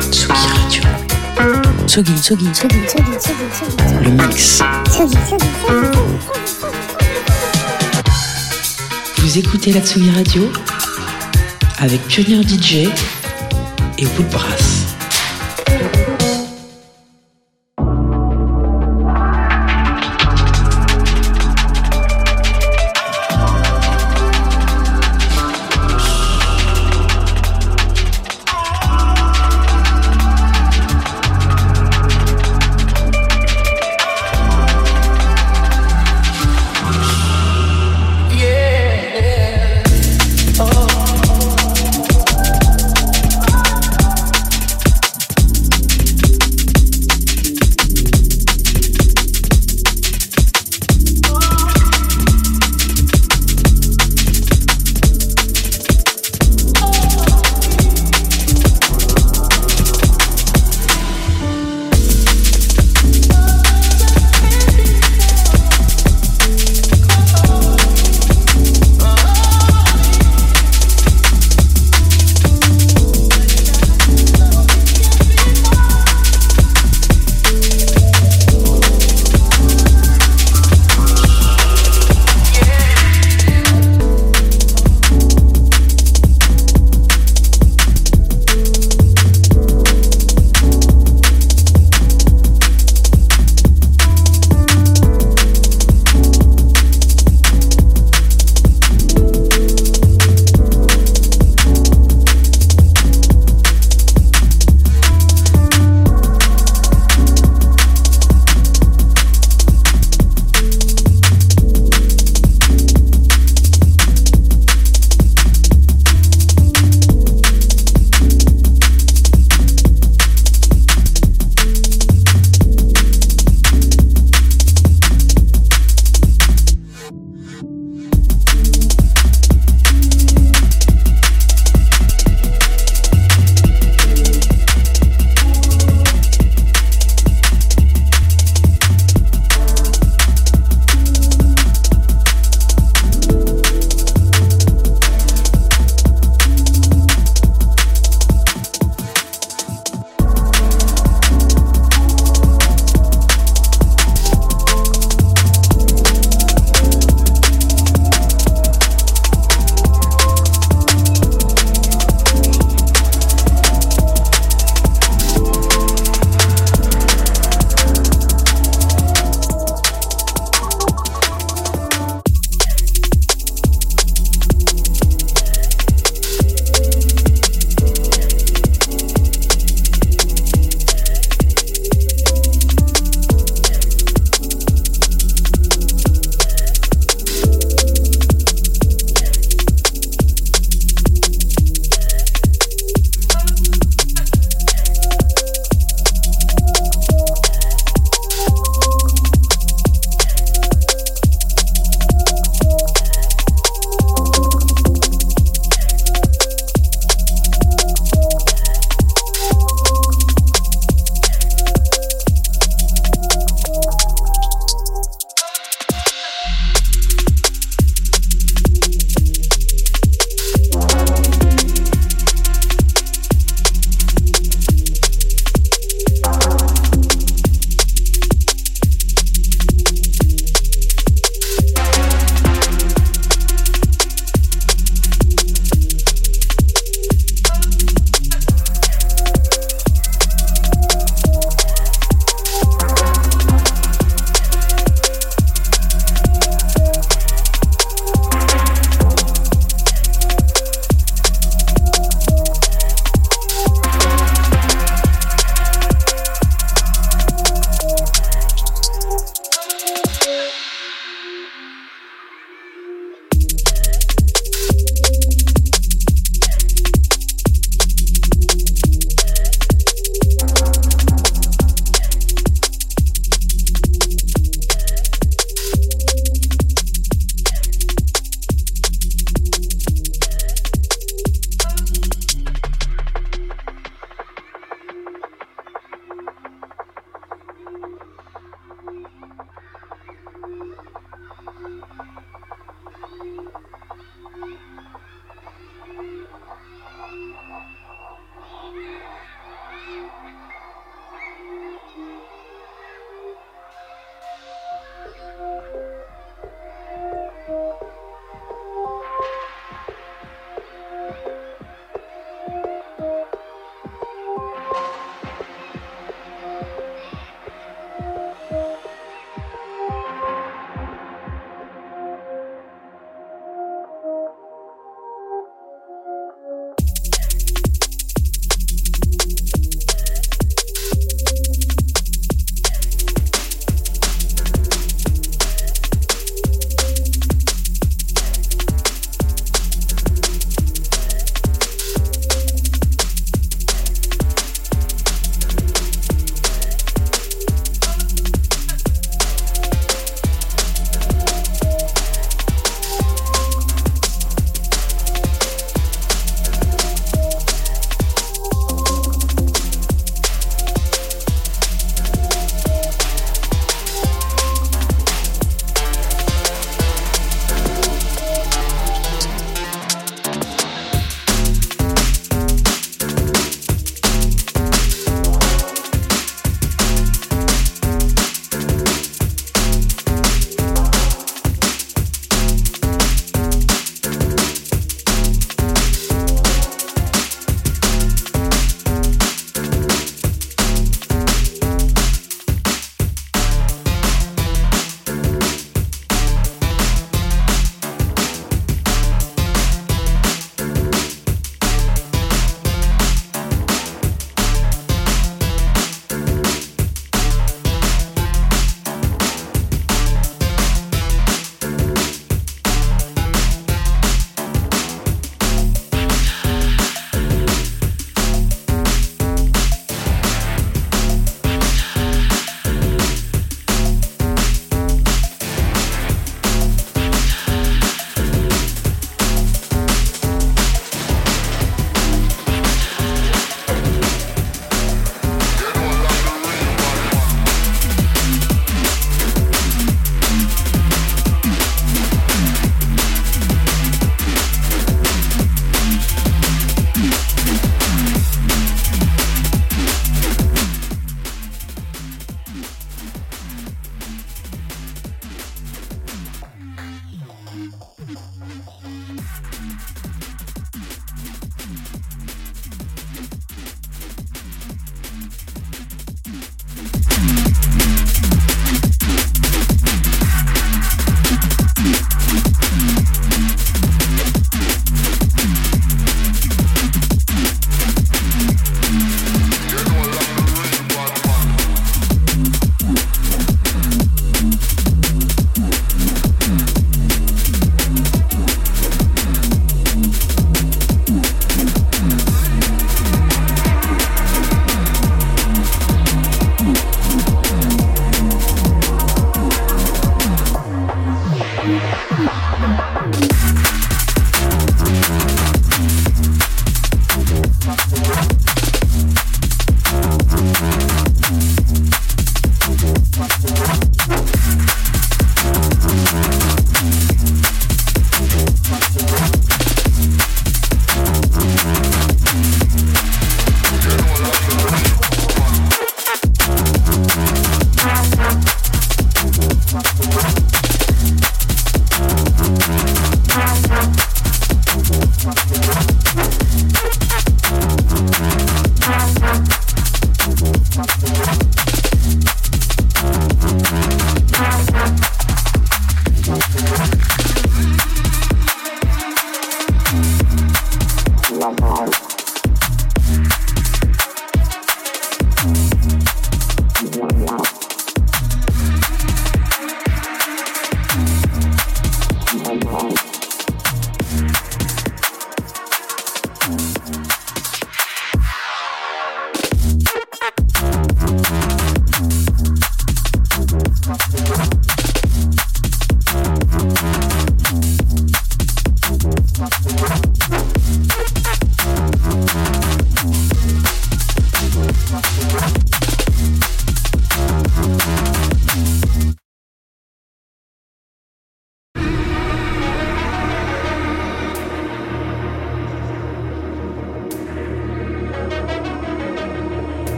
Tsugi Radio. Tsugi, Tsugi, Tsugi, Tsugi, Tsugi, le mix. Tsugi, Tsugi. Vous écoutez la Tsugi Radio avec Pionnier DJ et Woodbrass.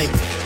exotic.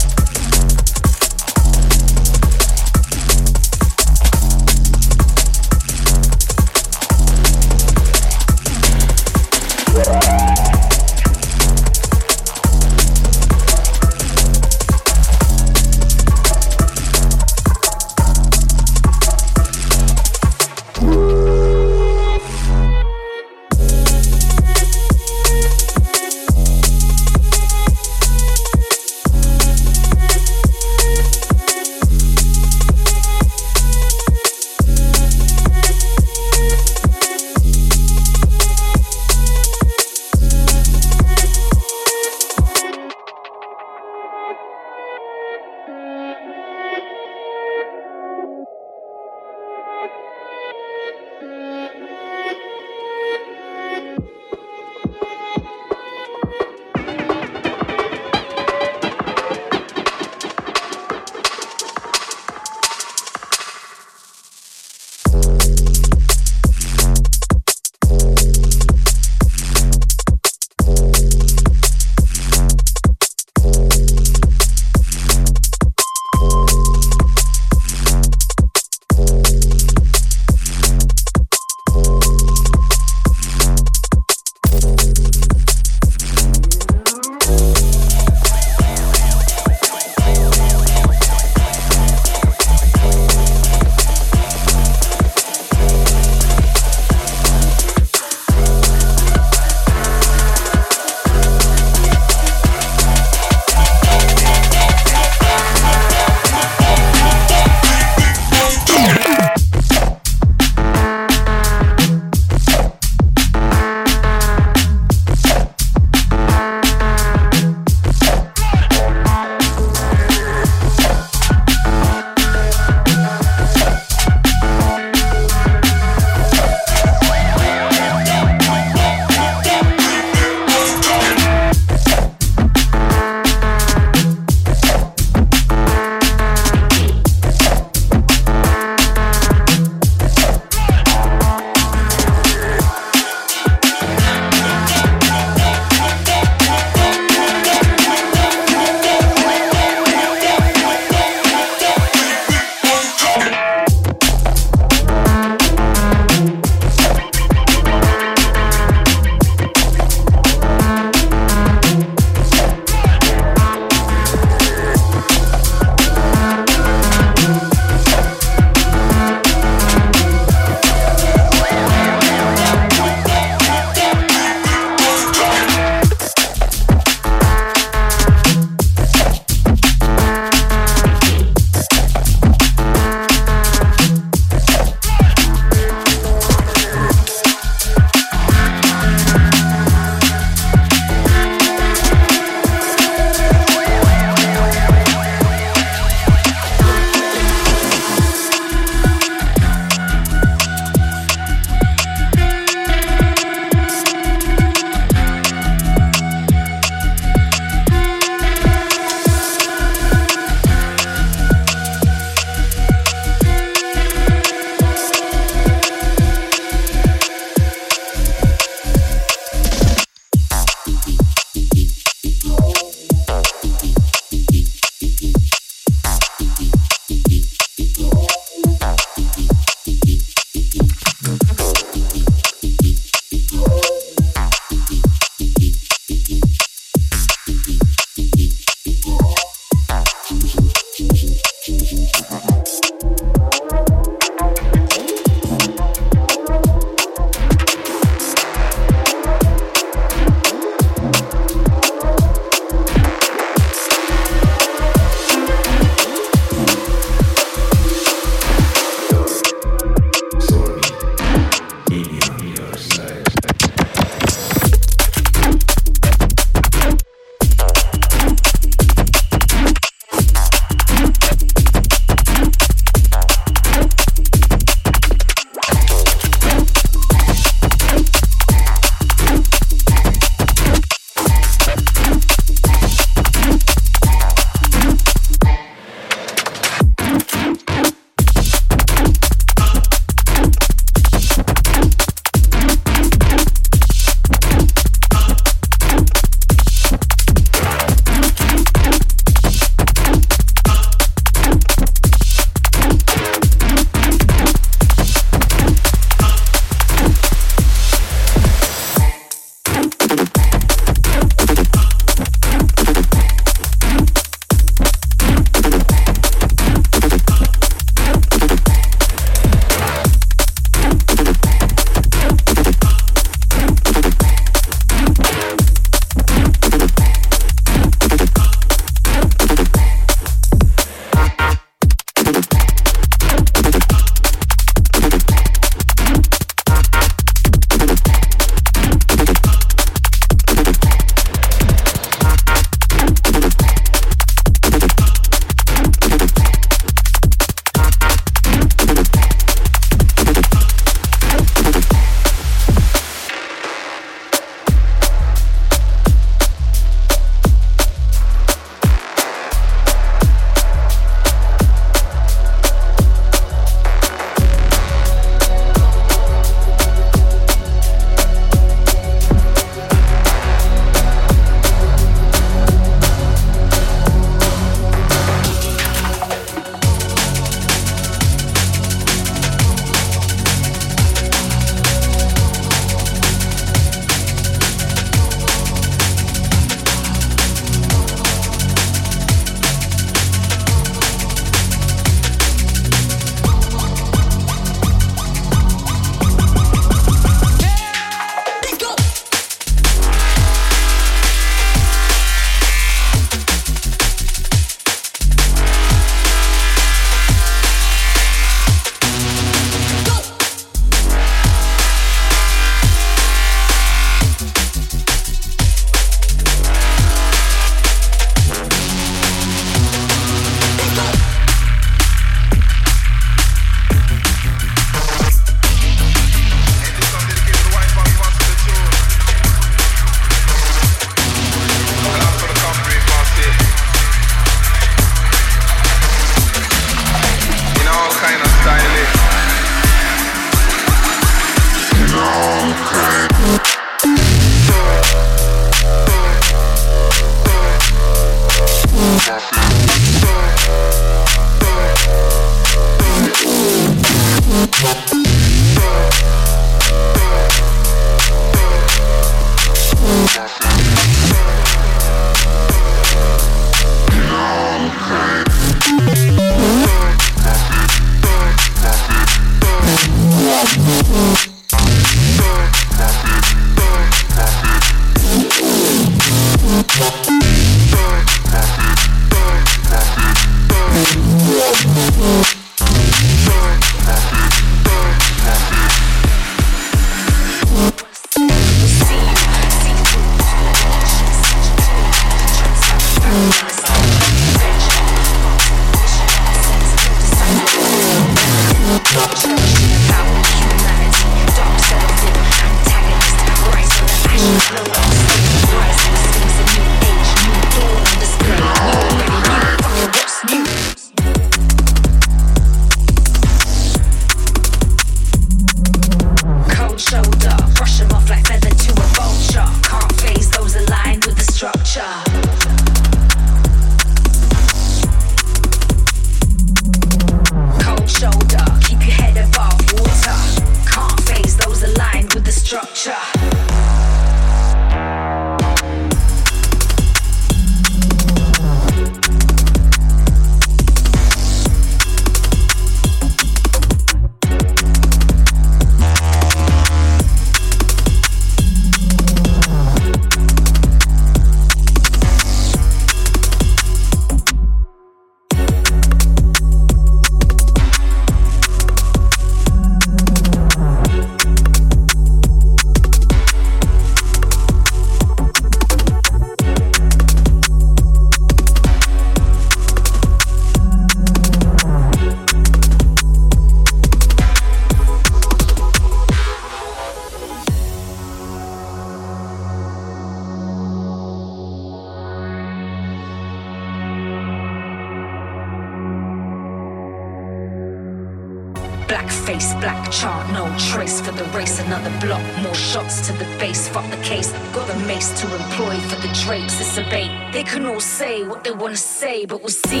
Say, but we'll see.